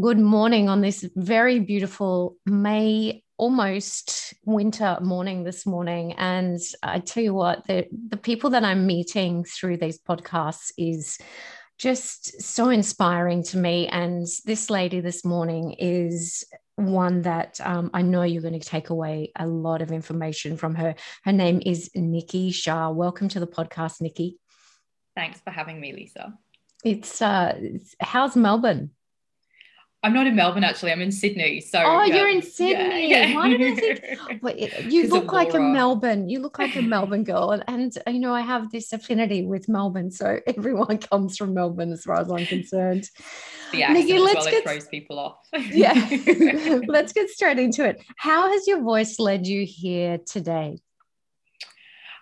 Good morning on this very beautiful May, almost winter morning this morning. And I tell you what, the, the people that I'm meeting through these podcasts is just so inspiring to me. And this lady this morning is one that um, I know you're going to take away a lot of information from her. Her name is Nikki Shah. Welcome to the podcast, Nikki. Thanks for having me, Lisa. It's, uh, how's Melbourne? I'm not in Melbourne actually. I'm in Sydney. So oh, yeah. you're in Sydney. Yeah, yeah. Why did I think? But you look like a Melbourne. You look like a Melbourne girl, and, and you know I have this affinity with Melbourne. So everyone comes from Melbourne, as far as I'm concerned. Yeah, Nikki, let's well, get throws people off. yeah, let's get straight into it. How has your voice led you here today?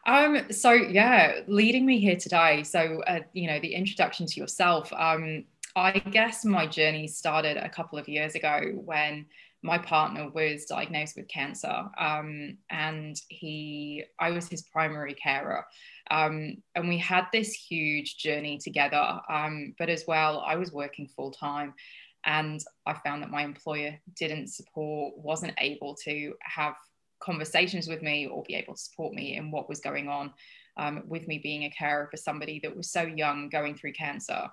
Um, so yeah, leading me here today. So uh, you know, the introduction to yourself. Um, I guess my journey started a couple of years ago when my partner was diagnosed with cancer um, and he i was his primary carer. Um, and we had this huge journey together um, but as well i was working full time and i found that my employer didn't support wasn't able to have conversations with me or be able to support me in what was going on um, with me being a carer for somebody that was so young going through cancer.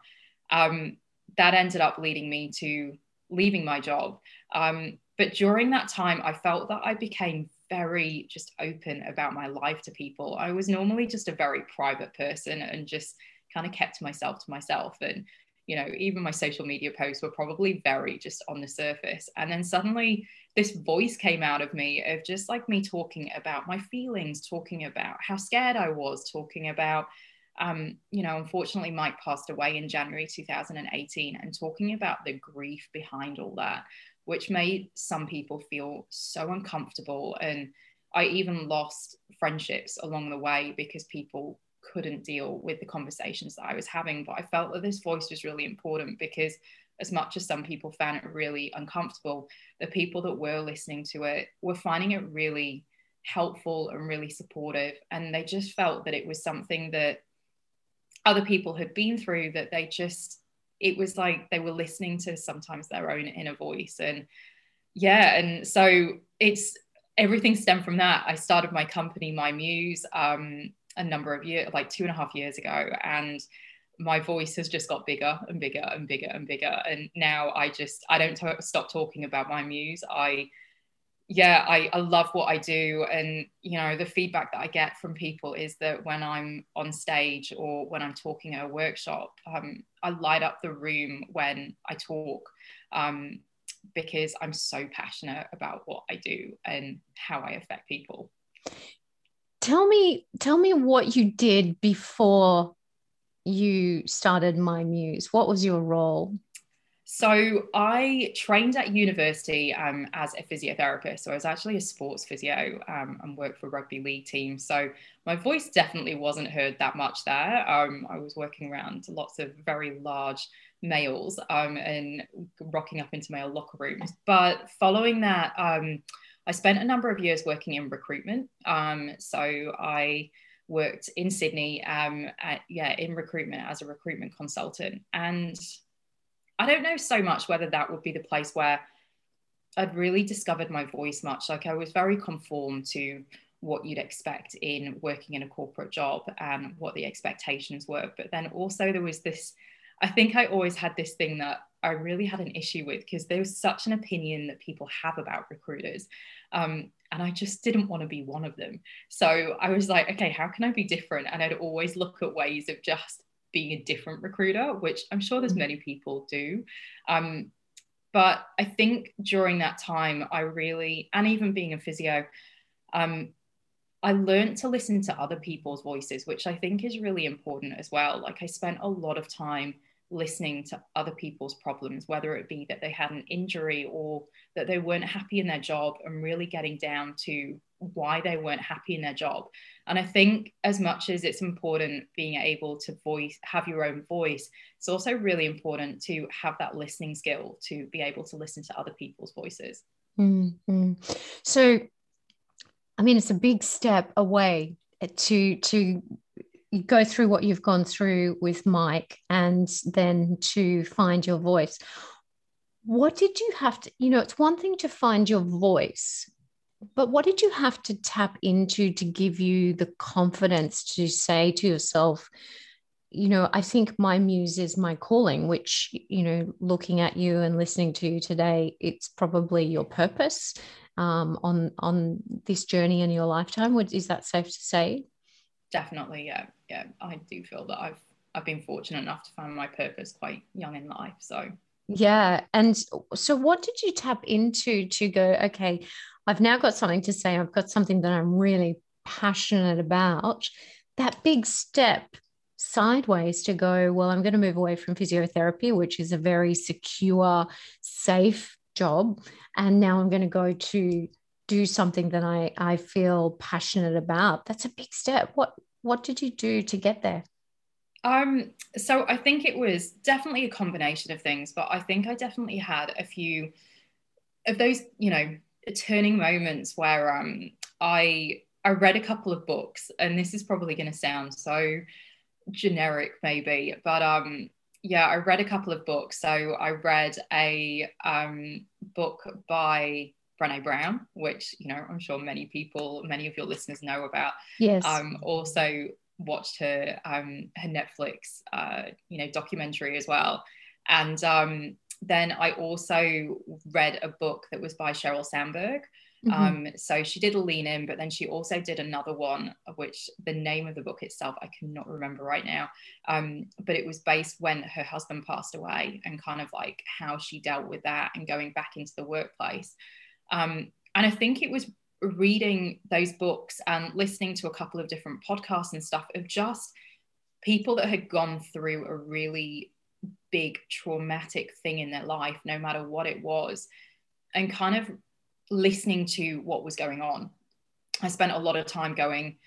Um, that ended up leading me to leaving my job. Um, but during that time, I felt that I became very just open about my life to people. I was normally just a very private person and just kind of kept myself to myself. And, you know, even my social media posts were probably very just on the surface. And then suddenly this voice came out of me of just like me talking about my feelings, talking about how scared I was, talking about um, you know, unfortunately, Mike passed away in January 2018, and talking about the grief behind all that, which made some people feel so uncomfortable. And I even lost friendships along the way because people couldn't deal with the conversations that I was having. But I felt that this voice was really important because, as much as some people found it really uncomfortable, the people that were listening to it were finding it really helpful and really supportive. And they just felt that it was something that other people had been through that they just it was like they were listening to sometimes their own inner voice. And yeah and so it's everything stemmed from that. I started my company MyMuse um, a number of years like two and a half years ago and my voice has just got bigger and bigger and bigger and bigger. And now i just i don't t- stop talking about MyMuse. I yeah, I, I love what I do. And, you know, the feedback that I get from people is that when I'm on stage or when I'm talking at a workshop, um, I light up the room when I talk um, because I'm so passionate about what I do and how I affect people. Tell me, tell me what you did before you started MyMuse. What was your role? So I trained at university um, as a physiotherapist. So I was actually a sports physio um, and worked for rugby league teams. So my voice definitely wasn't heard that much there. Um, I was working around lots of very large males um, and rocking up into male locker rooms. But following that, um, I spent a number of years working in recruitment. Um, so I worked in Sydney, at, yeah, in recruitment as a recruitment consultant. And I don't know so much whether that would be the place where I'd really discovered my voice much. Like I was very conformed to what you'd expect in working in a corporate job and what the expectations were. But then also there was this, I think I always had this thing that I really had an issue with because there was such an opinion that people have about recruiters. Um, and I just didn't want to be one of them. So I was like, okay, how can I be different? And I'd always look at ways of just being a different recruiter, which I'm sure there's mm-hmm. many people do. Um, but I think during that time, I really, and even being a physio, um, I learned to listen to other people's voices, which I think is really important as well. Like I spent a lot of time listening to other people's problems, whether it be that they had an injury or that they weren't happy in their job, and really getting down to why they weren't happy in their job. And I think as much as it's important being able to voice, have your own voice, it's also really important to have that listening skill to be able to listen to other people's voices. Mm-hmm. So, I mean, it's a big step away to to go through what you've gone through with Mike and then to find your voice. what did you have to, you know, it's one thing to find your voice, but what did you have to tap into to give you the confidence to say to yourself, you know, I think MyMuse is my calling, which, you know, looking at you and listening to you today, it's probably your purpose um, on on this journey in your lifetime. Would, is that safe to say? Definitely, yeah, yeah. I do feel that I've I've been fortunate enough to find my purpose quite young in life. So yeah, and so what did you tap into to go? Okay, I've now got something to say. I've got something that I'm really passionate about. That big step sideways to go, well, I'm going to move away from physiotherapy, which is a very secure, safe job. And now I'm going to go to do something that I, I feel passionate about. That's a big step. What what did you do to get there? Um, so I think it was definitely a combination of things, but I think I definitely had a few of those, you know, turning moments where um I I read a couple of books, and this is probably going to sound so generic maybe but um yeah i read a couple of books so i read a um book by brene brown which you know i'm sure many people many of your listeners know about yes um also watched her um her netflix uh you know documentary as well and um then i also read a book that was by sheryl sandberg Mm-hmm. Um, so she did a lean in, but then she also did another one, of which the name of the book itself I cannot remember right now. Um, but it was based when her husband passed away and kind of like how she dealt with that and going back into the workplace. Um, and I think it was reading those books and listening to a couple of different podcasts and stuff of just people that had gone through a really big traumatic thing in their life, no matter what it was, and kind of listening to what was going on. I spent a lot of time going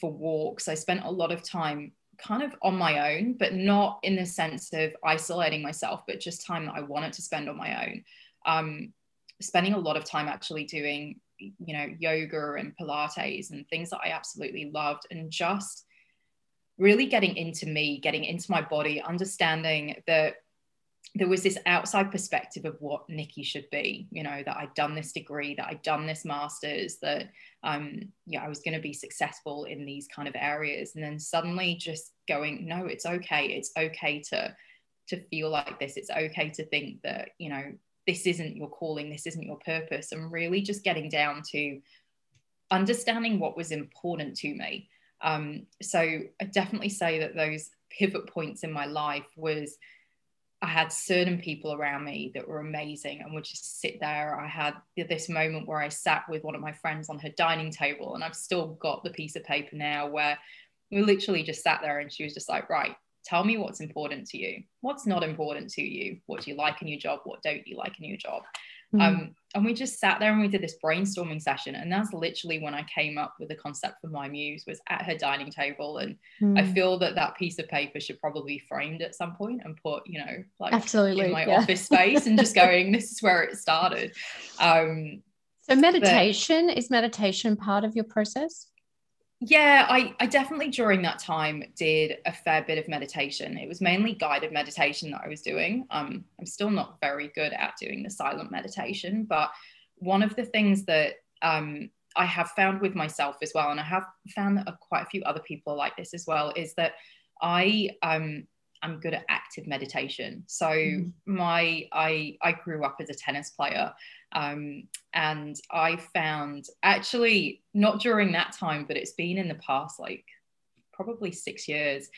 for walks. I spent a lot of time kind of on my own, but not in the sense of isolating myself, but just time that I wanted to spend on my own. Um, spending a lot of time actually doing, you know, yoga and Pilates and things that I absolutely loved, and just really getting into me, getting into my body, understanding that there was this outside perspective of what Nikki should be, you know, that I'd done this degree, that I'd done this master's, that um, yeah, I was going to be successful in these kind of areas. And then suddenly just going, no, it's okay. It's okay to to feel like this. It's okay to think that, you know, this isn't your calling, this isn't your purpose. And really just getting down to understanding what was important to me. Um, so I definitely say that those pivot points in my life was I had certain people around me that were amazing and would just sit there. I had this moment where I sat with one of my friends on her dining table, and I've still got the piece of paper now where we literally just sat there and she was just like, Right, tell me what's important to you. What's not important to you? What do you like in your job? What don't you like in your job? Mm. Um, and we just sat there and we did this brainstorming session. And that's literally when I came up with the concept for MyMuse was at her dining table. And mm. I feel that that piece of paper should probably be framed at some point and put, you know, like Absolutely, in my yeah. office space and just going, this is where it started. Um, so meditation but, is meditation part of your process? Yeah I, I definitely during that time did a fair bit of meditation. It was mainly guided meditation that i was doing. Um, i'm still not very good at doing the silent meditation but one of the things that um, i have found with myself as well and i have found that quite a few other people like this as well is that i um, i'm good at active meditation. So mm. my i i grew up as a tennis player um, and I found actually not during that time, but it's been in the past like probably six years.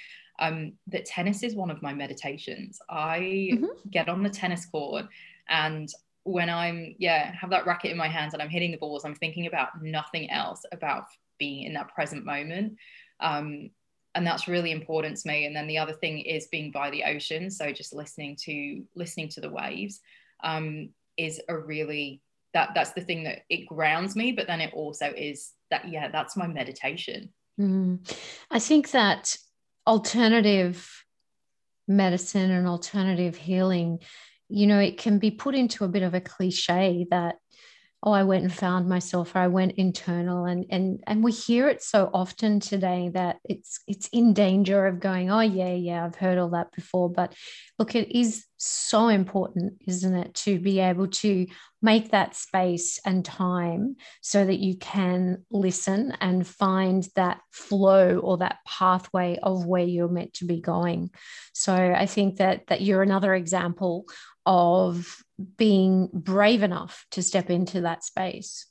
Um, that tennis is one of my meditations. I mm-hmm. get on the tennis court and when I'm, yeah, have that racket in my hands and I'm hitting the balls, I'm thinking about nothing else about being in that present moment. Um, and that's really important to me. And then the other thing is being by the ocean. So just listening to listening to the waves. Um, is a really that that's the thing that it grounds me but then it also is that yeah that's my meditation mm. i think that alternative medicine and alternative healing you know it can be put into a bit of a cliche that oh i went and found myself or i went internal and and and we hear it so often today that it's it's in danger of going oh yeah yeah i've heard all that before but look it is so important, isn't it, to be able to make that space and time so that you can listen and find that flow or that pathway of where you're meant to be going. So I think that that you're another example of being brave enough to step into that space.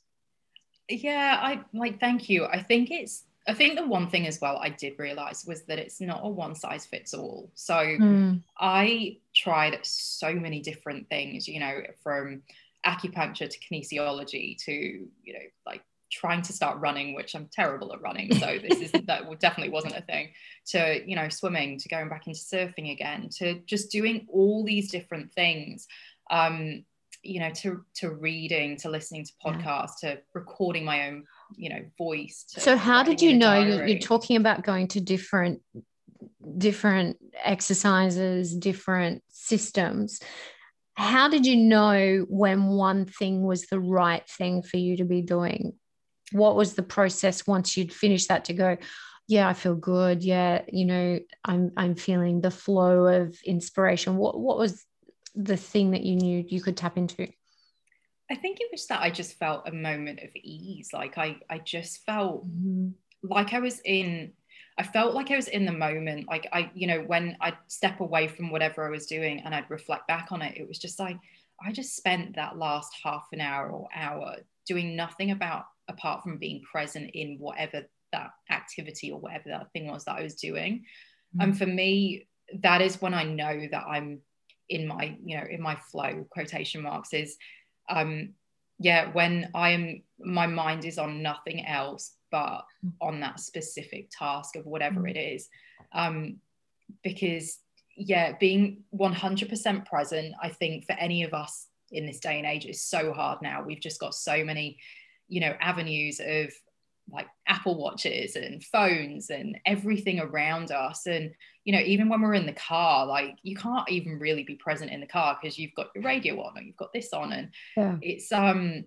Yeah, I like thank you. I think it's I think the one thing as well I did realize was that it's not a one size fits all. So mm. I tried so many different things, you know, from acupuncture to kinesiology to, you know, like trying to start running, which I'm terrible at running. So this is that definitely wasn't a thing. To, you know, swimming, to going back into surfing again, to just doing all these different things. Um, you know, to to reading, to listening to podcasts, yeah. to recording my own you know voice so how did you know you're talking about going to different different exercises different systems? How did you know when one thing was the right thing for you to be doing? What was the process once you'd finished that to go yeah i feel good. Yeah you know i'm i'm feeling the flow of inspiration. What what was the thing that you knew you could tap into I think it was that I just felt a moment of ease. Like I, I just felt mm-hmm. like I was in, I felt like I was in the moment. Like I, you know, when I'd step away from whatever I was doing and I'd reflect back on it, it was just like, I just spent that last half an hour or hour doing nothing about apart from being present in whatever that activity or whatever that thing was that I was doing. Mm-hmm. And for me, that is when I know that I'm in my, you know, in my flow quotation marks is um, yeah, when I am, my mind is on nothing else but on that specific task of whatever mm. it is. Um, because, yeah, being 100% present, I think for any of us in this day and age is so hard now. We've just got so many, you know, avenues of like Apple watches and phones and everything around us. And, you know, even when we're in the car, like you can't even really be present in the car because you've got your radio on or you've got this on. And yeah. it's, um,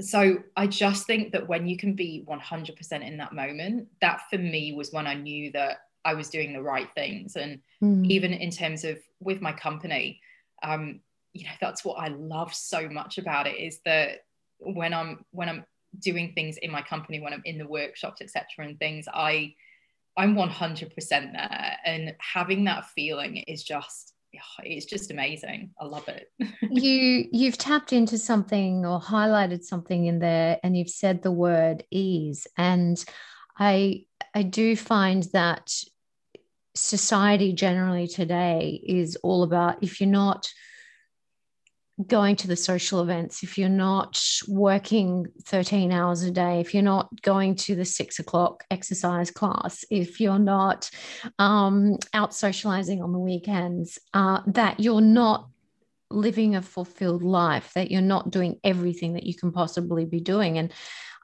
so I just think that when you can be 100% in that moment, that for me was when I knew that I was doing the right things. And mm. even in terms of with my company, um, you know, that's what I love so much about it is that when I'm, when I'm doing things in my company when I'm in the workshops, etc., and things, I I'm 100% there, and having that feeling is just it's just amazing. I love it. you you've tapped into something or highlighted something in there, and you've said the word ease, and I I do find that society generally today is all about if you're not going to the social events, if you're not working 13 hours a day, if you're not going to the six o'clock exercise class, if you're not um, out socializing on the weekends, uh, that you're not living a fulfilled life, that you're not doing everything that you can possibly be doing. And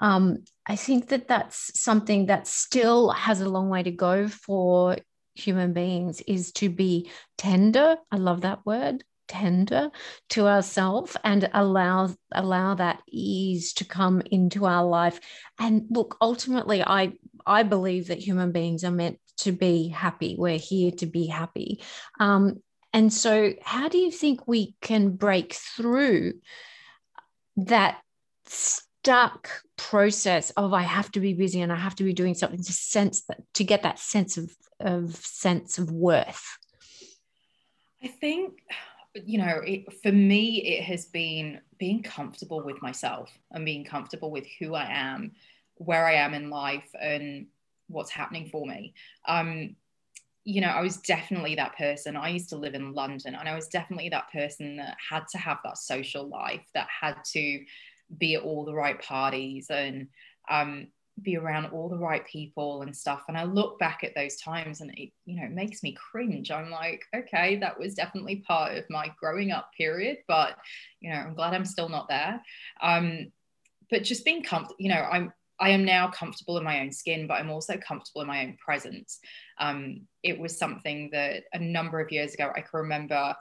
um, I think that that's something that still has a long way to go for human beings is to be tender. I love that word tender to ourselves and allow allow that ease to come into our life. And look ultimately i i believe that human beings are meant to be happy. We're here to be happy. Um, and so how do you think we can break through that stuck process of i have to be busy and i have to be doing something to sense that to get that sense of of sense of worth i think you know, it, for me, it has been being comfortable with myself and being comfortable with who I am, where I am in life, and what's happening for me. Um, you know, I was definitely that person. I used to live in London, and I was definitely that person that had to have that social life, that had to be at all the right parties and um, be around all the right people and stuff and i look back at those times and it you know it makes me cringe. I'm like okay that was definitely part of my growing up period but you know i'm glad i'm still not there. Um but just being comfortable you know i'm i am now comfortable in my own skin but i'm also comfortable in my own presence. Um it was something that a number of years ago i can remember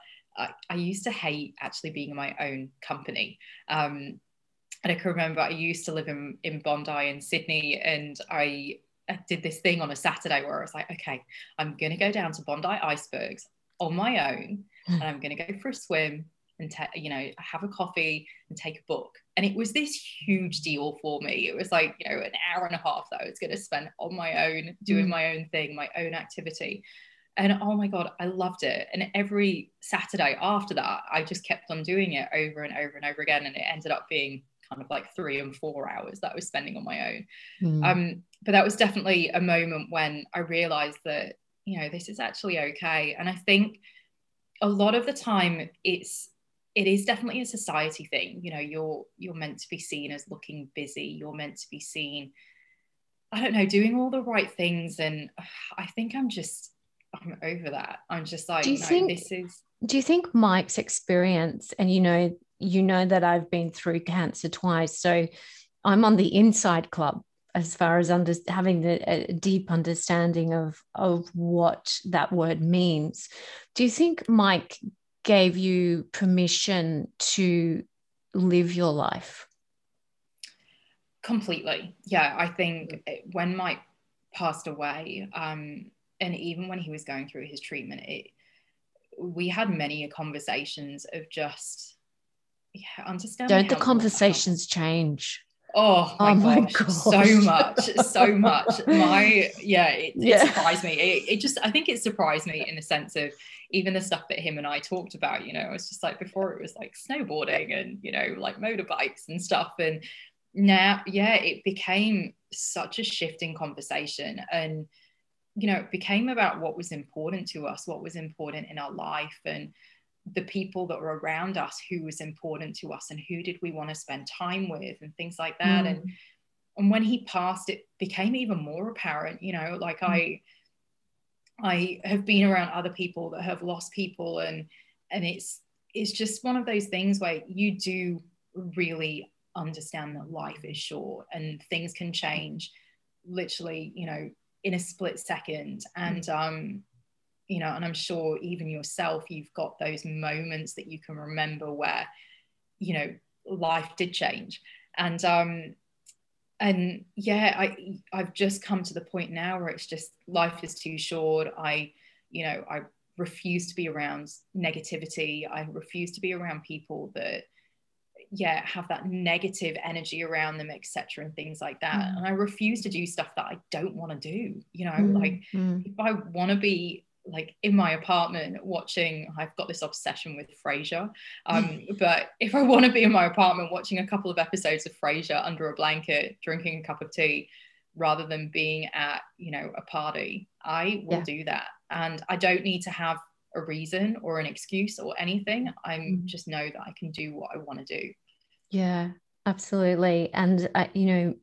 I used to hate actually being in my own company. Um and I can remember I used to live in, in Bondi in Sydney and I did this thing on a Saturday where I was like, okay, I'm going to go down to Bondi icebergs on my own and I'm going to go for a swim and te- you know have a coffee and take a book. And it was this huge deal for me. It was like you know an hour and a half that i was going to spend on my own doing mm. my own thing my own activity. And oh my god i loved it. And every saturday after that i just kept on doing it over and over and over again and it ended up being kind of like three and four hours that i was spending on my own. Mm. um, but that was definitely a moment when i realized that you know this is actually okay. And i think a lot of the time it's it is definitely a society thing. You know you're you're meant to be seen as looking busy. You're meant to be seen i don't know doing all the right things. And i think i'm just i'm over that. I'm just like do you no, think, this is do you think mike's experience and you know you know that i've been through cancer twice so i'm on the inside club as far as under, having the, a deep understanding of of what that word means do you think mike gave you permission to live your life? Completely. Yeah. I think when Mike passed away, um, and even when he was going through his treatment, it, we had many conversations of just yeah, understanding. Don't the conversations change? Oh my, oh my gosh, gosh, so much, so much. My yeah, it, yeah. it surprised me. It, it, just I think it surprised me in the sense of even the stuff that him and I talked about, you know, it was just like before it was like snowboarding and, you know, like motorbikes and stuff. And now, yeah, it became such a shifting conversation. And, you know, it became about what was important to us, what was important in our life, and the people that were around us, who was important to us, and who did we want to spend time with, and things like that. Mm. And and when he passed, it became even more apparent, you know, like mm. I I have been around other people that have lost people and and it's it's just one of those things where you do really understand that life is short and things can change literally you know in a split second and mm. um you know and i'm sure even yourself you've got those moments that you can remember where you know life did change and um and yeah i i've just come to the point now where it's just life is too short i you know i refuse to be around negativity i refuse to be around people that yeah have that negative energy around them etc and things like that mm. and i refuse to do stuff that i don't want to do you know mm. like mm. if i want to be like in my apartment watching I've got this obsession with Frasier. Um, but if I want to be in my apartment watching a couple of episodes of Frasier under a blanket drinking a cup of tea rather than being at you know a party I will yeah. do that. And I don't need to have a reason or an excuse or anything. I mm. just know that I can do what I want to do. Yeah absolutely. And uh, you know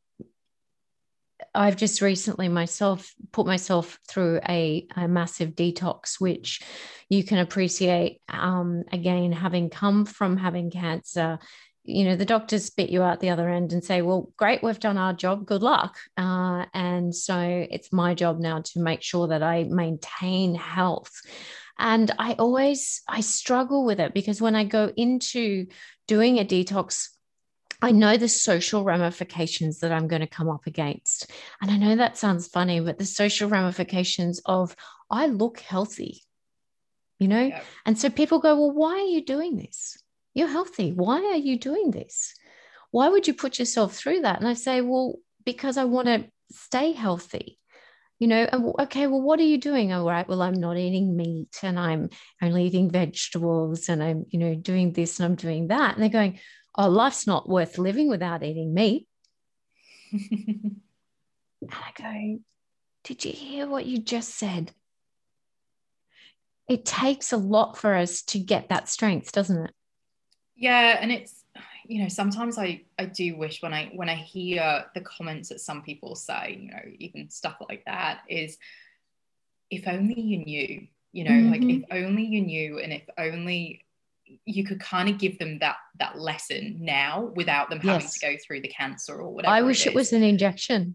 I've just recently myself put myself through a, a massive detox, which you can appreciate. Um, again, having come from having cancer, you know, the doctors spit you out the other end and say, well, great, we've done our job, good luck. Uh, and so it's my job now to make sure that I maintain health. And I always, I struggle with it because when I go into doing a detox I know the social ramifications that I'm going to come up against. And I know that sounds funny, but the social ramifications of I look healthy, you know? Yeah. And so people go, Well, why are you doing this? You're healthy. Why are you doing this? Why would you put yourself through that? And I say, Well, because I want to stay healthy. You know, okay, well, what are you doing? All right, well, I'm not eating meat and I'm only eating vegetables and I'm, you know, doing this and I'm doing that. And they're going, oh, life's not worth living without eating meat. and I go, did you hear what you just said? It takes a lot for us to get that strength, doesn't it? Yeah, and it's you know sometimes I I do wish when I when I hear the comments that some people say, you know, even stuff like that is if only you knew, you know, mm-hmm. like if only you knew and if only you could kind of give them that that lesson now without them having yes. to go through the cancer or whatever. I wish it, it was an injection.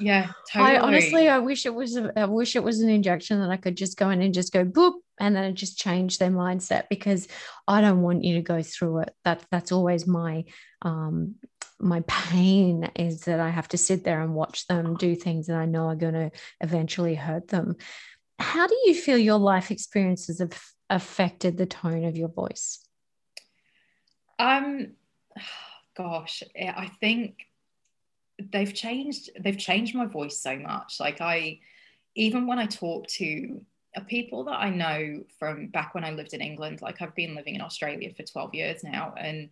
Yeah, totally. I honestly, I wish it was. A, I wish it was an injection that I could just go in and just go boop, and then just change their mindset because I don't want you to go through it. That that's always my um my pain is that I have to sit there and watch them do things that I know are going to eventually hurt them. how do you feel your life experiences have affected the tone of your voice? Um, gosh, I think they've changed. They've changed my voice so much. Like I, even when I talk to people that I know from back when I lived in England, like I've been living in Australia for 12 years now. And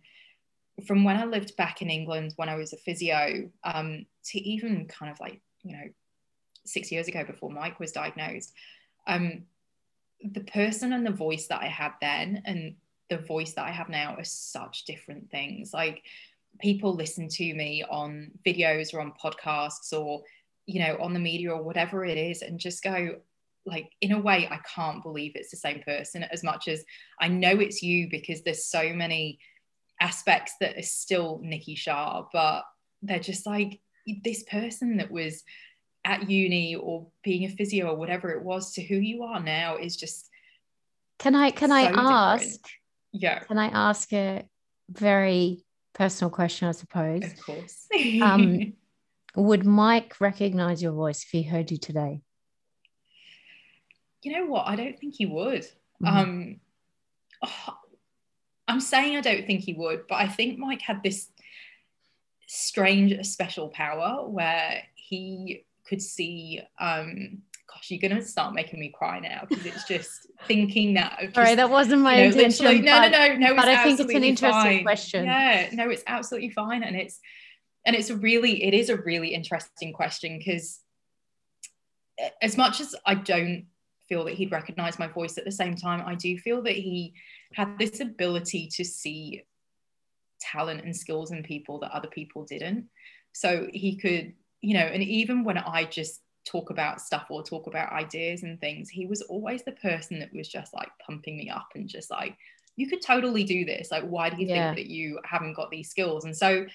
from when I lived back in England, when I was a physio, um, to even kind of like, you know, six years ago before Mike was diagnosed, um, the person and the voice that I had then and the voice that I have now are such different things. Like people listen to me on videos or on podcasts or, you know, on the media or whatever it is and just go, like in a way i can't believe it's the same person as much as i know it's you because there's so many aspects that are still nikki shah but they're just like this person that was at uni or being a physio or whatever it was to who you are now is just can i can so i ask different. yeah can i ask a very personal question i suppose of course um would mike recognize your voice if he heard you today you know what? I don't think he would. Mm-hmm. Um, oh, I'm saying I don't think he would, but I think Mike had this strange, special power where he could see. Um, gosh, you're going to start making me cry now because it's just thinking that. Just, Sorry, that wasn't my you know, intention. No, no, no, no. But I think it's an interesting fine. question. Yeah, no, it's absolutely fine, and it's and it's a really, it is a really interesting question because as much as I don't feel that he'd recognize my voice at the same time i do feel that he had this ability to see talent and skills in people that other people didn't so he could you know and even when i just talk about stuff or talk about ideas and things he was always the person that was just like pumping me up and just like you could totally do this like why do you yeah. think that you haven't got these skills and so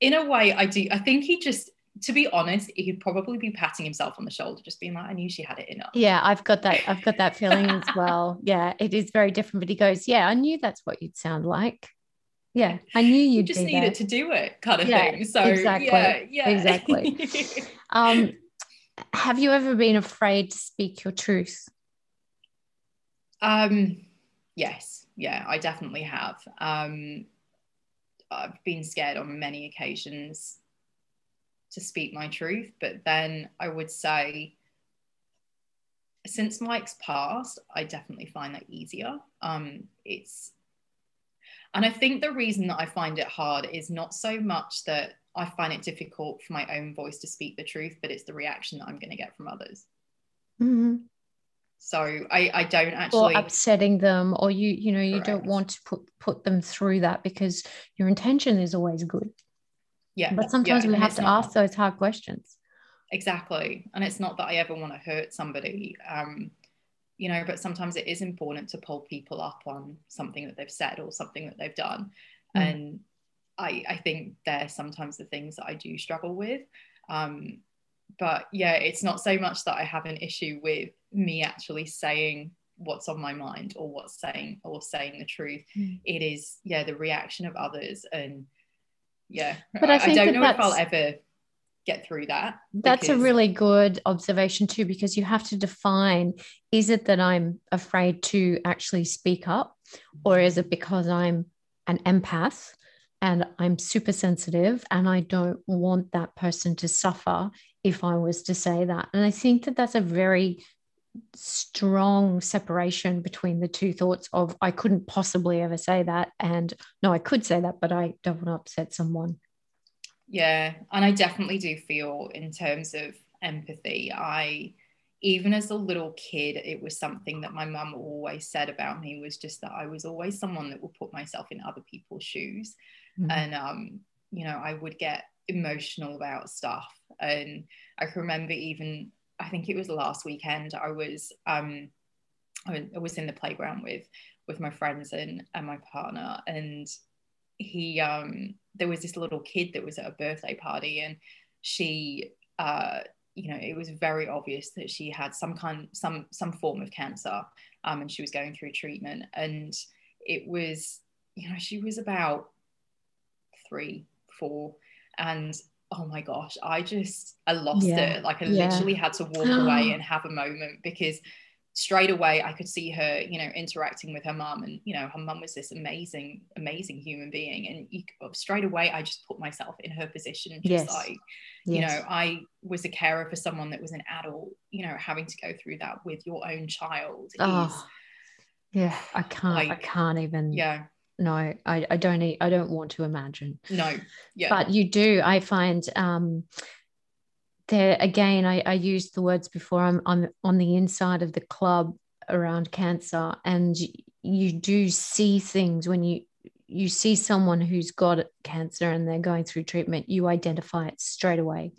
in a way i do i think he just to be honest, he'd probably be patting himself on the shoulder, just being like, I knew she had it in her. Yeah, I've got that. I've got that feeling as well. Yeah, it is very different. But he goes, Yeah, I knew that's what you'd sound like. Yeah, I knew you'd you just needed that. to do it, kind of yeah, thing. So exactly, yeah, yeah. exactly. um, have you ever been afraid to speak your truth? Um, yes, yeah, I definitely have. Um, I've been scared on many occasions to speak my truth. But then I would say, since Mike's passed, I definitely find that easier. Um, it's, and I think the reason that I find it hard is not so much that I find it difficult for my own voice to speak the truth, but it's the reaction that I'm going to get from others. Mm-hmm. So I, I don't actually or upsetting them, or you you know you Correct. don't want to put put them through that because your intention is always good yeah but sometimes yeah. we have to not, ask those hard questions exactly and it's not that i ever want to hurt somebody um you know but sometimes it is important to pull people up on something that they've said or something that they've done mm. and i i think they're sometimes the things that i do struggle with um but yeah it's not so much that i have an issue with me actually saying what's on my mind or what's saying or saying the truth mm. it is yeah the reaction of others and yeah but i, I, I don't know if i'll ever get through that that's a really good observation too because you have to define is it that i'm afraid to actually speak up or is it because i'm an empath and i'm super sensitive and i don't want that person to suffer if i was to say that and i think that that's a very strong separation between the two thoughts of I couldn't possibly ever say that and no I could say that but I don't want to upset someone. Yeah, and I definitely do feel in terms of empathy I even as a little kid it was something that my mum always said about me was just that I was always someone that would put myself in other people's shoes mm-hmm. and um you know I would get emotional about stuff and I can remember even I think it was last weekend. I was um, I was in the playground with with my friends and and my partner, and he um, there was this little kid that was at a birthday party, and she uh, you know it was very obvious that she had some kind some some form of cancer, um, and she was going through treatment, and it was you know she was about three four and oh my gosh, I just I lost Yeah. it. Like I Yeah. literally had to walk away and have a moment because straight away I could see her, you know, interacting with her mum, and you know, her mum was this amazing, amazing human being, and you, straight away I just put myself in her position, just Yes. like, yes. you know, I was a carer for someone that was an adult, you know, having to go through that with your own child is, oh, yeah, I can't, I can't even, yeah, no, I, I don't, I don't want to imagine. no, yeah, but you do i find um there again I, I used the words before i'm on on the inside of the club around cancer and you, you do see things when you you see someone who's got cancer and they're going through treatment you identify it straight away.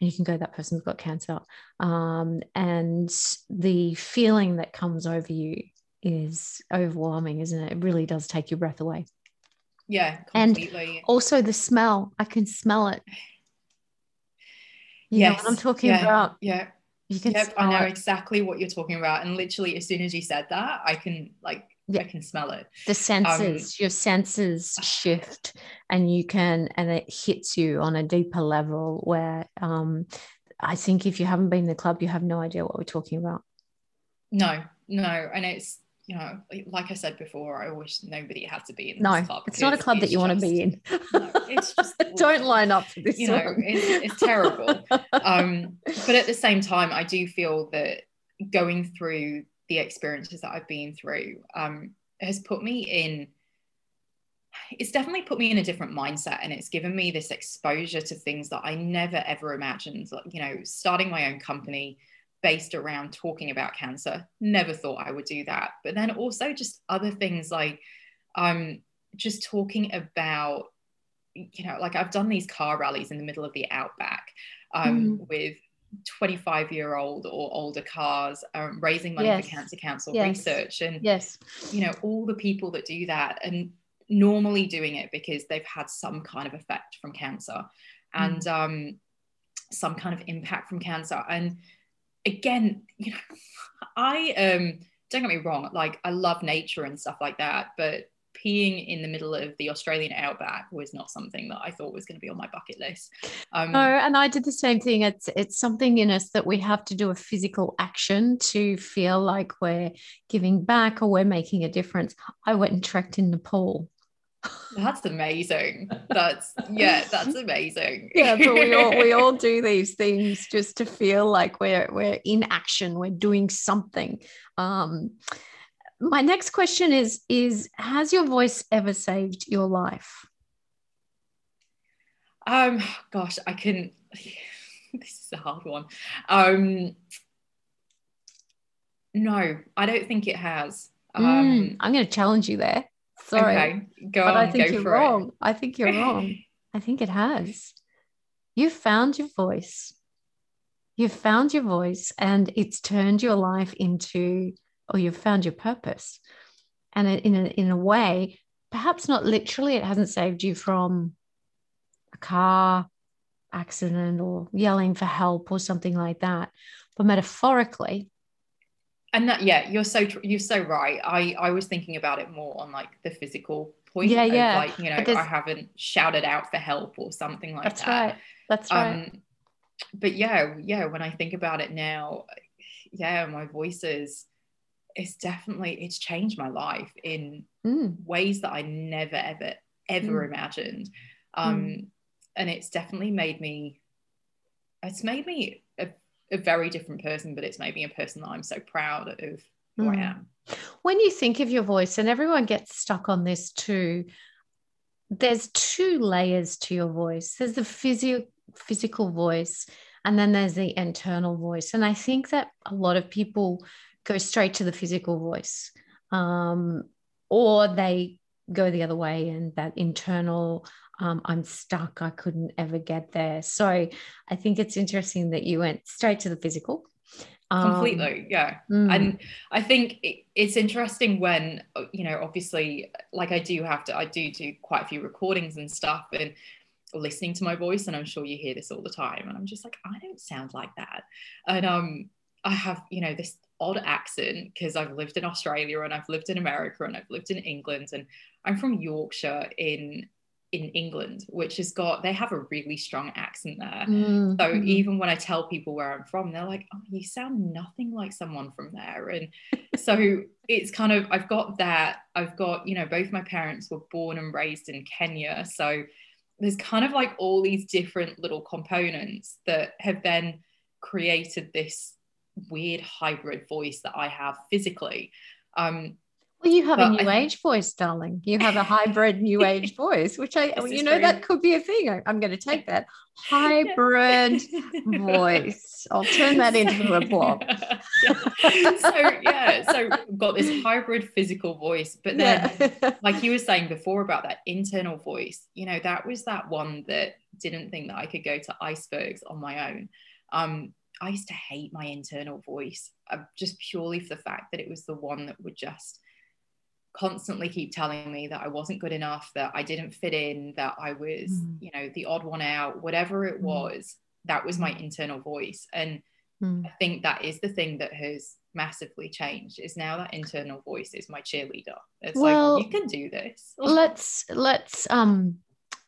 And you can go that person's got cancer. Um, and the feeling that comes over you is overwhelming isn't it? It really does take your breath away. Yeah, completely. and also the smell. I can smell it you know what i'm talking yeah, about yeah. you can Yep, I know it. exactly what you're talking about. And literally, as soon as you said that, I can like Yeah. I can smell it. the senses your senses shift and you can and it hits you on a deeper level where um i think if you haven't been in the club you have no idea what we're talking about No, no, and it's you know, like I said before, I wish nobody had to be in this no club. it's not a club that you want to be in No, it's just don't line up for this You know, it's, it's terrible. um, but at the same time, I do feel that going through the experiences that I've been through um, has put me in. It's definitely put me in a different mindset, and it's given me this exposure to things that I never ever imagined. Like, you know, starting my own company based around talking about cancer. Never thought I would do that. But then also just other things like um, just talking about you know, like I've done these car rallies in the middle of the outback um, with 25 year old or older cars, um, raising money Yes. for Cancer Council Yes. research. And, yes you know, all the people that do that and normally doing it because they've had some kind of effect from cancer and um, some kind of impact from cancer. And again, you know, I um, don't get me wrong, like I love nature and stuff like that, but peeing in the middle of the Australian outback was not something that I thought was going to be on my bucket list. Um, no and i did the same thing. It's it's something in us that we have to do a physical action to feel like we're giving back or we're making a difference. I went and trekked in nepal That's amazing. That's yeah, that's amazing. yeah but we all we all do these things just to feel like we're we're in action we're doing something um my next question is is has your voice ever saved your life um gosh, I can this is a hard one. Um no, I don't think it has. Um Mm, i'm going to challenge you there sorry okay, go but on, i think you're wrong. I think you're wrong. I think it has. You found your voice. You've found your voice and it's turned your life into or you've found your purpose. And in a, in a way perhaps not literally it hasn't saved you from a car accident or yelling for help or something like that. But metaphorically and that yeah you're so tr- you're so right i i was thinking about it more on like the physical point Yeah, of yeah. like you know i haven't shouted out for help or something like that. that's that right that's right um but yeah yeah when i think about it now yeah my voice is it's definitely it's changed my life in Mm, ways that i never ever ever Mm. imagined um and it's definitely made me it's made me a, very different person but it's maybe a person that i'm so proud of who i Mm. am when you think of your voice, and everyone gets stuck on this too, there's two layers to your voice. There's the physio- physical voice, and then there's the internal voice. And I think that a lot of people go straight to the physical voice, um, or they go the other way, and that internal. Um, I'm stuck. I couldn't ever get there. So I think it's interesting that you went straight to the physical. Um, completely yeah mm, and i think it, it's interesting when you know obviously like i do have to i do do quite a few recordings and stuff and listening to my voice and i'm sure you hear this all the time and i'm just like i don't sound like that and um i have you know this odd accent because i've lived in australia and i've lived in america and i've lived in england and i'm from yorkshire in in England, which has got they have a really strong accent there. Mm, So even when I tell people where I'm from, they're like, "Oh, you sound nothing like someone from there." And so it's kind of I've got that. I've got you know both my parents were born and raised in Kenya, so there's kind of like all these different little components that have then created this weird hybrid voice that I have physically. Um, Well, you have a new I- age voice, darling. You have a hybrid new age voice, which I, you know, true. that could be a thing. I- I'm going to take that hybrid voice. I'll turn that into a blog. so yeah, so we've got this hybrid physical voice, but then Yeah. like you were saying before about that internal voice, you know, that was that one that didn't think that I could go to icebergs on my own. Um, I used to hate my internal voice uh, just purely for the fact that it was the one that would just constantly keep telling me that I wasn't good enough, that I didn't fit in, that I was, Mm. you know, the odd one out, whatever it Mm. was, that was my internal voice. And Mm. I think that is the thing that has massively changed is now that internal voice is my cheerleader. It's Well, like you can do this. let's let's um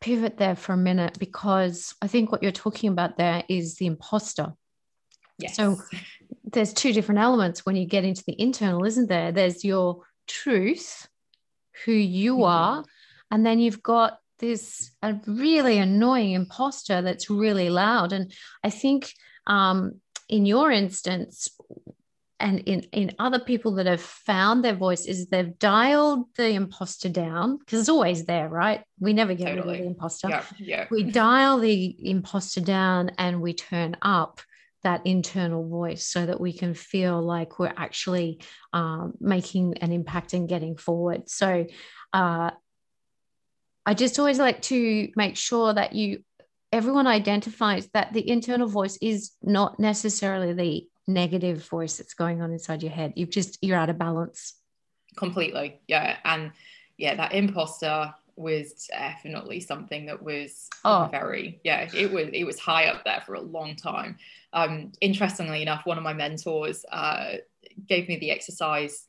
pivot there for a minute because I think what you're talking about there is the imposter. yes. so- There's two different elements when you get into the internal, isn't there? There's your truth, who you Mhm. are, and then you've got this a really annoying imposter that's really loud. And I think um, in your instance, and in, in other people that have found their voice is they've dialed the imposter down because it's always there, right? We never get rid of the imposter. yeah, yeah. We dial the imposter down and we turn up that internal voice so that we can feel like we're actually um, making an impact and getting forward. So uh, I just always like to make sure that you everyone identifies that the internal voice is not necessarily the negative voice that's going on inside your head. You've just you're out of balance. completely. Yeah. And yeah, that imposter was definitely something that was Oh. very yeah it was it was high up there for a long time um interestingly enough one of my mentors uh gave me the exercise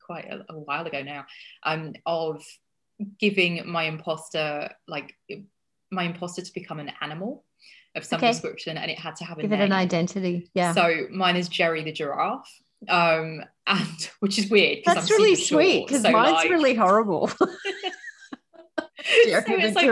quite a, a while ago now um of giving my imposter like my imposter to become an animal of some Okay. description and it had to have a Give it name an identity. Yeah. so mine is Jerry the giraffe, um, and which is weird. that's I'm really sweet because so, mine's like- really horrible. So it's like-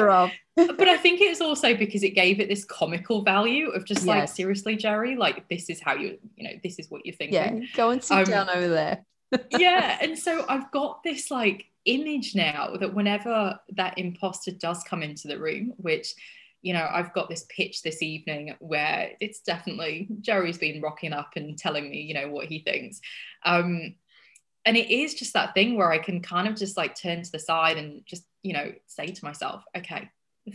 but I think it's also because it gave it this comical value of just like seriously, Jerry, like this is how you, you know, this is what you're thinking. Yeah, go and sit Um, down over there. yeah, and so I've got this like image now that whenever that imposter does come into the room, which you know, I've got this pitch this evening where it's definitely Jerry's been rocking up and telling me, you know, what he thinks. Um, and it is just that thing where I can kind of just like turn to the side and just, you know, say to myself, okay,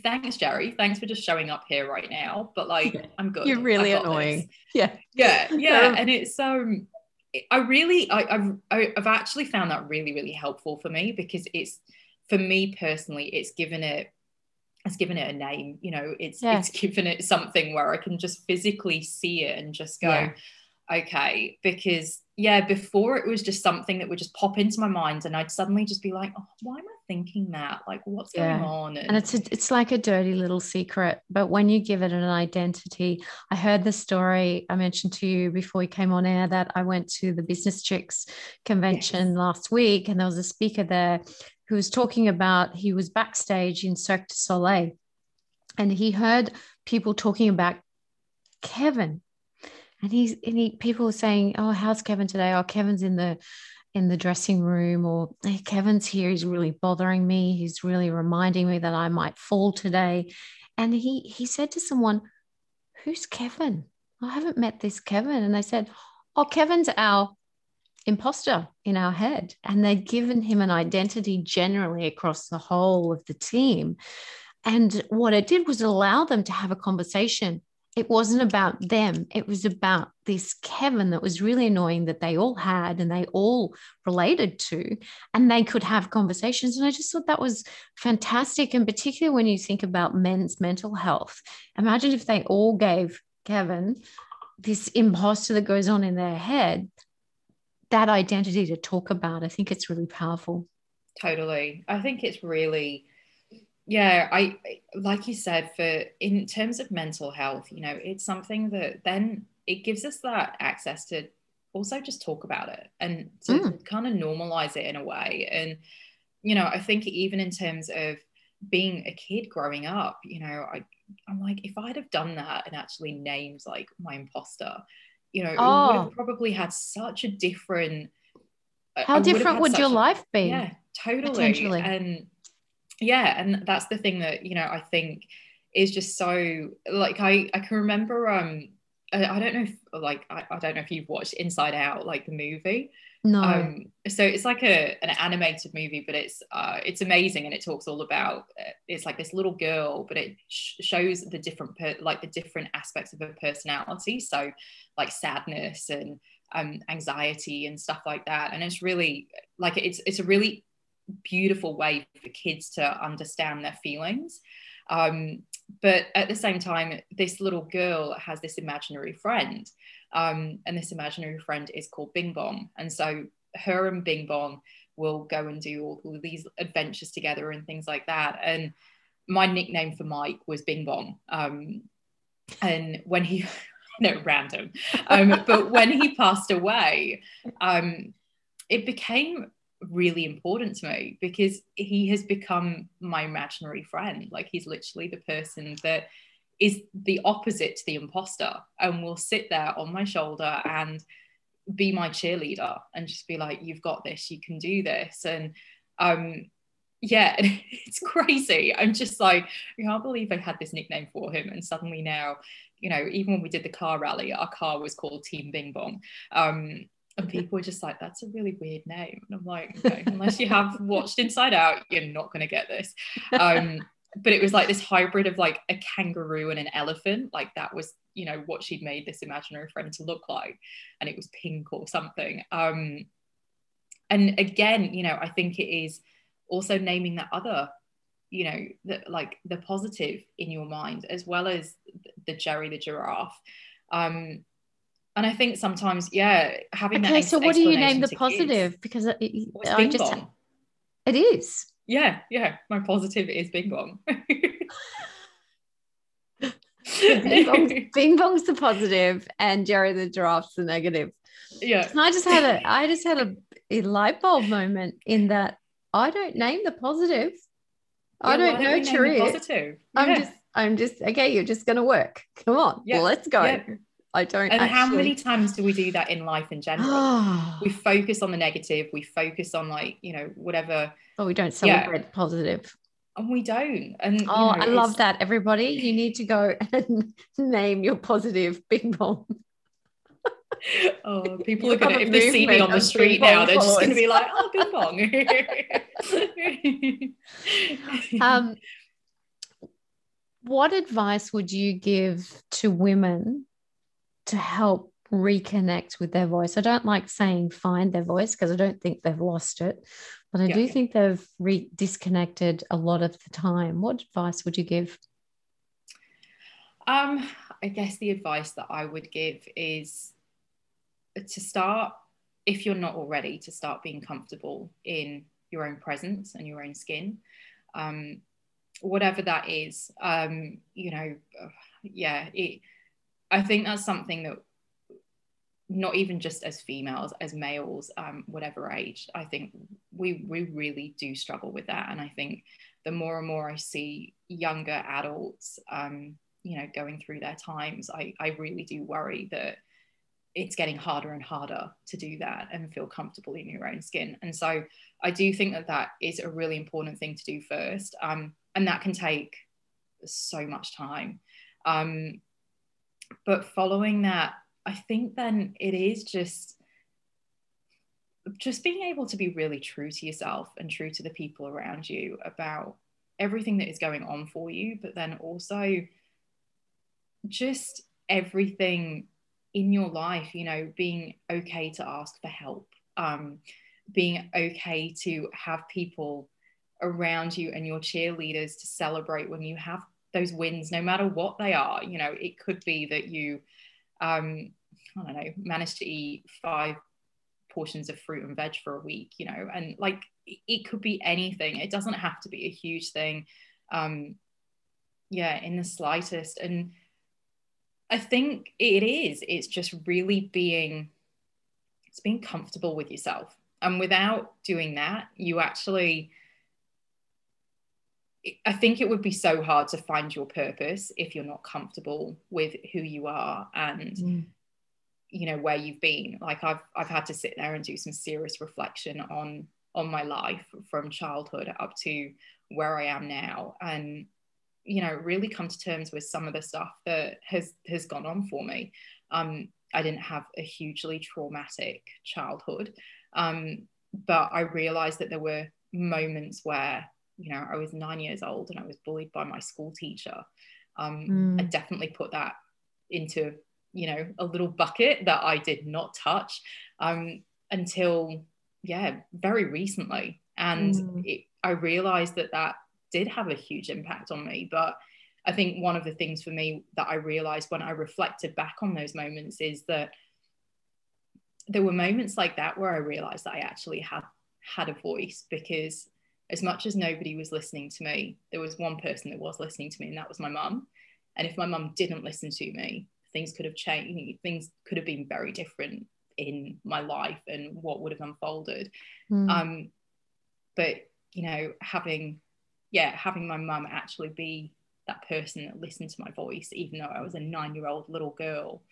thanks, Jerry. Thanks for just showing up here right now. But like, Yeah. I'm good. You're really got this." annoying. Yeah. yeah yeah Um, and it's um i really I, I've i've actually found that really really helpful for me because it's for me personally it's given it it's given it a name you know it's it's given it something where i can just physically see it and just go Yeah. Okay because yeah before it was just something that would just pop into my mind and i'd suddenly just be like oh why am i thinking that like what's going Yeah. on And it's a, it's like a dirty little secret, but when you give it an identity, I heard the story I mentioned to you before we came on air that I went to the Business Chicks convention Yes. last week, and there was a speaker there who was talking about he was backstage in Cirque du Soleil, and he heard people talking about Kevin, and he's and he people were saying, "Oh, how's Kevin today? Oh, Kevin's in the." in the dressing room or hey, Kevin's here. He's really bothering me. He's really reminding me that I might fall today. And he he said to someone who's Kevin? I haven't met this Kevin. And they said oh Kevin's our imposter in our head. And they'd given him an identity generally across the whole of the team. And what it did was allow them to have a conversation it wasn't about them. It was about this Kevin that was really annoying that they all had and they all related to, and they could have conversations. And I just thought that was fantastic. And particularly when you think about men's mental health, imagine if they all gave Kevin this imposter that goes on in their head that identity to talk about. I think it's really powerful. totally i think it's really yeah i like you said for in terms of mental health you know it's something that then it gives us that access to also just talk about it and to mm. kind of normalize it in a way and you know i think even in terms of being a kid growing up you know i i'm like if i'd have done that and actually named like my imposter you know oh. would have probably had such a different how different would your a, life be yeah totally and yeah and that's the thing that you know i think is just so like i i can remember um i, I don't know if like I, I don't know if you've watched inside out like the movie. No. Um so it's like a an animated movie but it's uh it's amazing and it talks all about uh, it's like this little girl but it sh- shows the different per- like the different aspects of her personality. So like sadness and um anxiety and stuff like that. And it's really like it's it's a really beautiful way for kids to understand their feelings. Um, but at the same time, this little girl has this imaginary friend, um, and this imaginary friend is called Bing Bong. And so her and Bing Bong will go and do all, all these adventures together and things like that. And my nickname for Mike was Bing Bong. Um, and when he, no, random, um, but when he passed away, um, it became really important to me because he has become my imaginary friend. Like he's literally the person that is the opposite to the imposter and will sit there on my shoulder and be my cheerleader and just be like, you've got this, you can do this. And um yeah, it's crazy. I'm just like, I can't believe I had this nickname for him. And suddenly now, you know, even when we did the car rally, our car was called Team Bing Bong. Um, and people were just like, that's a really weird name. And I'm like, unless you have watched Inside Out, you're not going to get this. Um, but it was like this hybrid of like a kangaroo and an elephant. Like that was, you know, what she'd made this imaginary friend to look like. And it was pink or something. Um, and again, you know, I think it is also naming that other, you know, the, like the positive in your mind, as well as the Jerry the giraffe. Um, and I think sometimes, yeah, having okay, that. so what do you name the positive? Kids, because it, I just bong. it is. Yeah, yeah. My positive is Bing Bong. Bing, Bong's, Bing Bong's the positive, and Jerry the giraffe's the negative. Yeah. And I just had a, I just had a, a light bulb moment in that I don't name the positive. Yeah, I don't nurture it. Positive. Yeah. I'm just, I'm just okay. You're just going to work. Come on, yeah. let's go. I don't. And actually... how many times do we do that in life in general? we focus on the negative. We focus on like you know whatever. But we don't celebrate yeah. positive. And we don't. And oh, know, I love that. Everybody, you need to go and name your positive bing bong. oh, people are gonna if they see me on the street now, they're just gonna be like, oh, bing bong. um, what advice would you give to women to help reconnect with their voice. I don't like saying find their voice because I don't think they've lost it, but I yeah, do yeah. think they've re- disconnected a lot of the time. What advice would you give? Um, I guess the advice that I would give is to start, if you're not already, to start being comfortable in your own presence and your own skin. Um, whatever that is, um, you know, yeah, it I think that's something that not even just as females, as males, um, whatever age, I think we we really do struggle with that. And I think the more and more I see younger adults, um, you know, going through their times, I, I really do worry that it's getting harder and harder to do that and feel comfortable in your own skin. And so I do think that that is a really important thing to do first. Um, and that can take so much time. Um, but following that i think then it is just just being able to be really true to yourself and true to the people around you about everything that is going on for you but then also just everything in your life you know being okay to ask for help um, being okay to have people around you and your cheerleaders to celebrate when you have those wins, no matter what they are. You know, it could be that you, um, I don't know, manage to eat five portions of fruit and veg for a week, you know, and like it could be anything. It doesn't have to be a huge thing. um yeah in the slightest and i think it is it's just really being it's being comfortable with yourself and without doing that you actually I think it would be so hard to find your purpose if you're not comfortable with who you are and mm. you know where you've been. Like I've I've had to sit there and do some serious reflection on on my life from childhood up to where I am now and you know really come to terms with some of the stuff that has has gone on for me. Um, I didn't have a hugely traumatic childhood, um, but I realized that there were moments where you know, I was nine years old and I was bullied by my school teacher. Um, mm. I definitely put that into, you know, a little bucket that I did not touch um, until, yeah, very recently. And mm. it, I realized that that did have a huge impact on me. But I think one of the things for me that I realized when I reflected back on those moments is that there were moments like that where I realized that I actually had had a voice because as much as nobody was listening to me, there was one person that was listening to me, and that was my mum. And if my mum didn't listen to me, things could have changed. Things could have been very different in my life and what would have unfolded. Mm. Um, but you know, having yeah, having my mum actually be that person that listened to my voice, even though I was a nine-year-old little girl,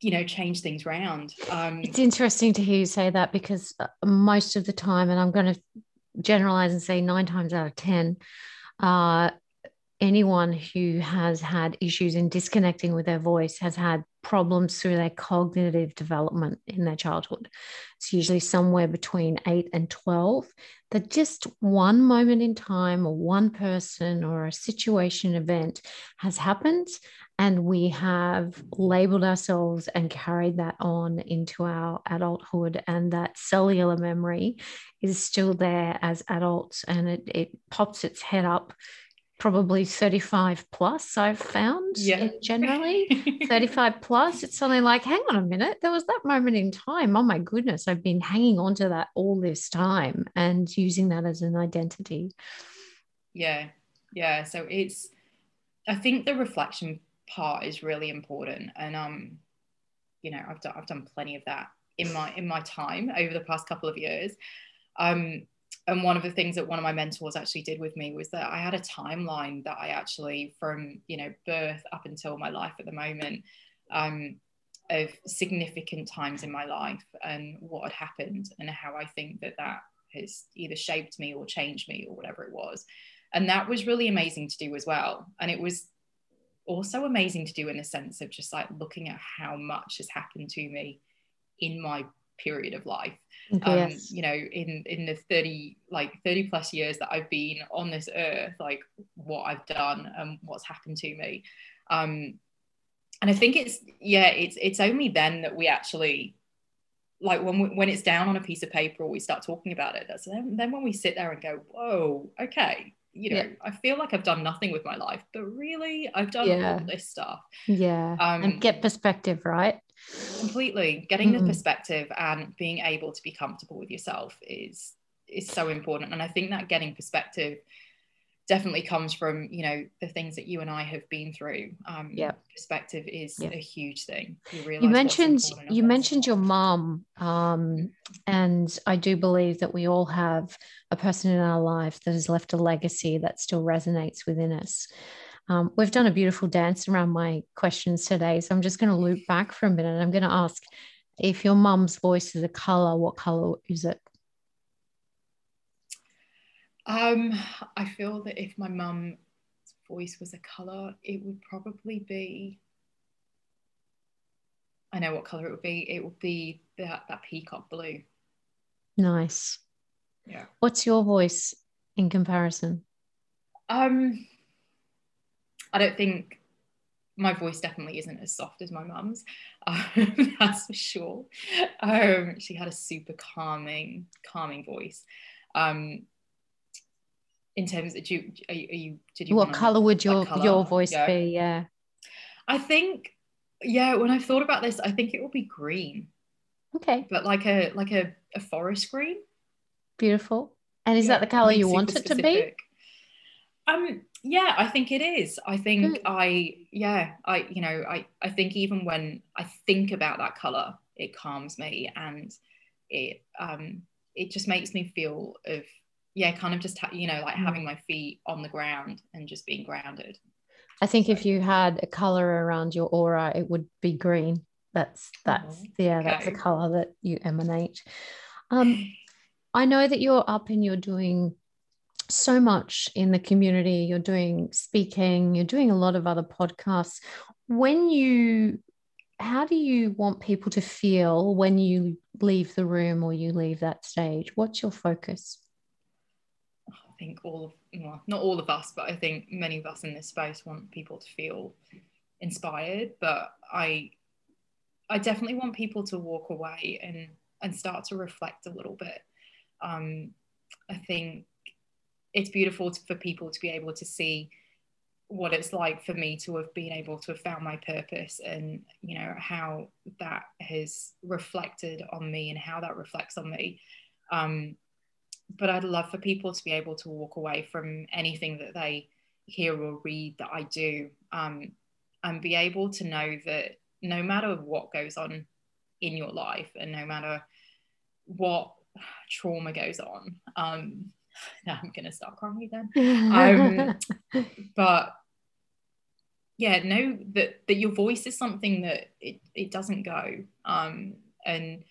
you know change things around um, it's interesting to hear you say that because uh, most of the time and i'm going to generalize and say nine times out of ten uh, anyone who has had issues in disconnecting with their voice has had problems through their cognitive development in their childhood. It's usually somewhere between 8 and 12 that just one moment in time or one person or a situation event has happened and we have labeled ourselves and carried that on into our adulthood. And that cellular memory is still there as adults and it, it pops its head up probably 35 plus i've found yeah. generally. 35 plus it's something like hang on a minute there was that moment in time. Oh my goodness i've been hanging on to that all this time and using that as an identity. Yeah. Yeah. So it's i think the reflection part is really important. And um you know i've done i've done plenty of that in my in my time over the past couple of years. Um and one of the things that one of my mentors actually did with me was that I had a timeline that I actually, from you know birth up until my life at the moment, um, of significant times in my life and what had happened and how I think that that has either shaped me or changed me or whatever it was, and that was really amazing to do as well. And it was also amazing to do in the sense of just like looking at how much has happened to me in my period of life. Um, you know in in the 30 like 30 plus years that i've been on this earth like what i've done and what's happened to me. Um and i think it's yeah it's it's only then that we actually like when we, when it's down on a piece of paper or we start talking about it that's then, then when we sit there and go whoa okay you know yeah. i feel like i've done nothing with my life but really i've done yeah. all this stuff yeah um, and get perspective right completely getting mm-hmm. the perspective and being able to be comfortable with yourself is is so important and i think that getting perspective definitely comes from you know the things that you and i have been through um yeah perspective is a huge thing you, you mentioned you mentioned your mom um and i do believe that we all have a person in our life that has left a legacy that still resonates within us um, we've done a beautiful dance around my questions today. So I'm just going to loop back for a minute. I'm going to ask if your mum's voice is a color, what color is it? Um, I feel that if my mum's voice was a color, it would probably be. I know what color it would be. It would be that that peacock blue. Nice. Yeah. What's your voice in comparison? Um, I don't think my voice definitely isn't as soft as my mum's. Um, that's for sure. Um, she had a super calming, calming voice. Um, in terms of, do you, are you, are you did you? What color would your color? your voice yeah. be? Yeah. I think, yeah. When I've thought about this, I think it will be green. Okay. But like a like a, a forest green. Beautiful. And is yeah, that the color you want it specific. to be? Um, yeah, I think it is. I think Good. I, yeah, I, you know, I, I think even when I think about that color, it calms me and it, um, it just makes me feel of, yeah, kind of just, ha- you know, like mm. having my feet on the ground and just being grounded. I think so. if you had a color around your aura, it would be green. That's that's oh, yeah, okay. that's the color that you emanate. Um, I know that you're up and you're doing so much in the community. You're doing speaking, you're doing a lot of other podcasts. When you, how do you want people to feel when you leave the room or you leave that stage? What's your focus? I think all of, well, not all of us, but I think many of us in this space want people to feel inspired. But I, I definitely want people to walk away and and start to reflect a little bit. Um, I think it's beautiful to, for people to be able to see what it's like for me to have been able to have found my purpose and you know how that has reflected on me and how that reflects on me um, but i'd love for people to be able to walk away from anything that they hear or read that i do um, and be able to know that no matter what goes on in your life and no matter what trauma goes on um, now I'm gonna start crying again. Um, but yeah, know that that your voice is something that it, it doesn't go. Um, and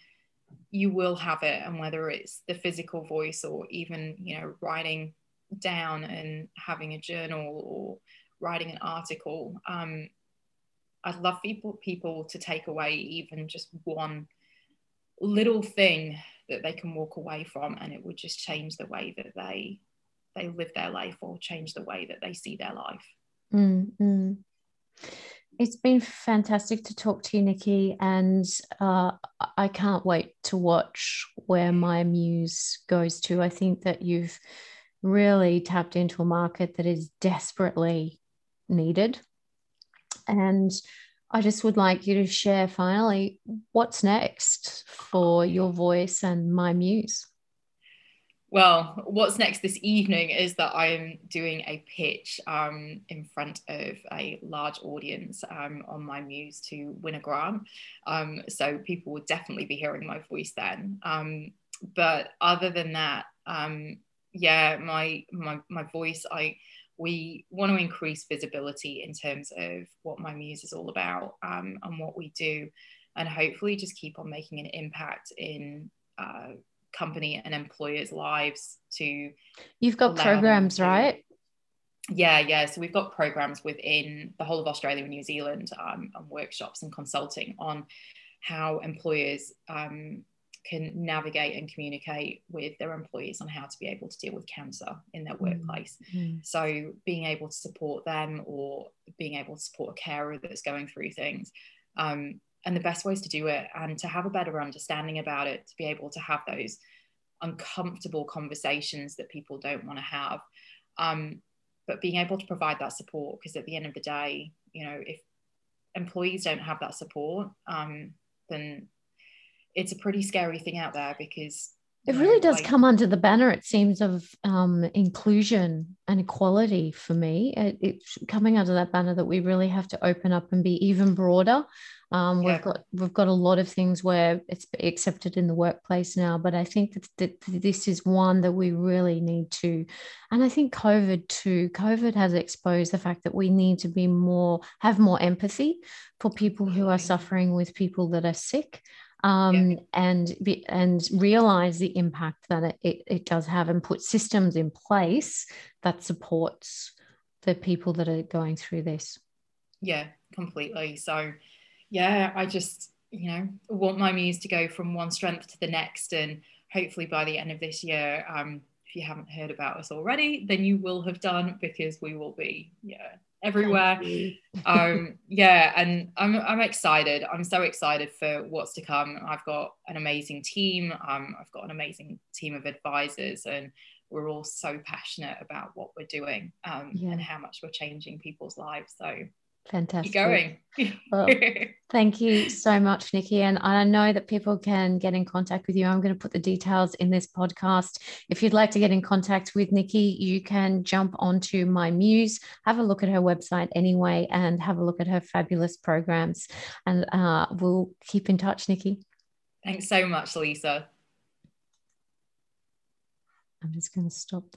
you will have it, and whether it's the physical voice or even, you know, writing down and having a journal or writing an article. Um, I'd love people people to take away even just one little thing that they can walk away from and it would just change the way that they they live their life or change the way that they see their life mm-hmm. It's been fantastic to talk to you nikki and uh, i can't wait to watch where MyMuse goes to i think that you've really tapped into a market that is desperately needed and I just would like you to share finally what's next for your voice and MyMuse. Well, what's next this evening is that I'm doing a pitch um, in front of a large audience um, on MyMuse to win a grant. Um, so people will definitely be hearing my voice then. Um, but other than that, um, yeah, my my my voice, I we want to increase visibility in terms of what MyMuse is all about um, and what we do and hopefully just keep on making an impact in uh, company and employers lives to you've got programs to, right yeah yeah so we've got programs within the whole of australia and new zealand um, and workshops and consulting on how employers um, can navigate and communicate with their employees on how to be able to deal with cancer in their mm. workplace. Mm-hmm. So, being able to support them or being able to support a carer that's going through things. Um, and the best ways to do it and to have a better understanding about it, to be able to have those uncomfortable conversations that people don't want to have. Um, but being able to provide that support, because at the end of the day, you know, if employees don't have that support, um, then it's a pretty scary thing out there because it really know, does like, come under the banner it seems of um, inclusion and equality for me. It, it's coming under that banner that we really have to open up and be even broader um, yeah. we've got we've got a lot of things where it's accepted in the workplace now but i think that, that this is one that we really need to and i think covid too covid has exposed the fact that we need to be more have more empathy for people who are suffering with people that are sick um, yeah. and be, and realize the impact that it, it, it does have and put systems in place that supports the people that are going through this yeah completely so yeah i just you know want MyMuse to go from one strength to the next and hopefully by the end of this year um, if you haven't heard about us already then you will have done because we will be yeah everywhere. um, yeah, and I'm I'm excited. I'm so excited for what's to come. I've got an amazing team. Um, I've got an amazing team of advisors, and we're all so passionate about what we're doing um, yeah. and how much we're changing people's lives. So Fantastic. Keep going. Well, thank you so much, Nikki. And I know that people can get in contact with you. I'm going to put the details in this podcast. If you'd like to get in contact with Nikki, you can jump onto MyMuse, have a look at her website anyway, and have a look at her fabulous programs. And uh, we'll keep in touch, Nikki. Thanks so much, Lisa. I'm just going to stop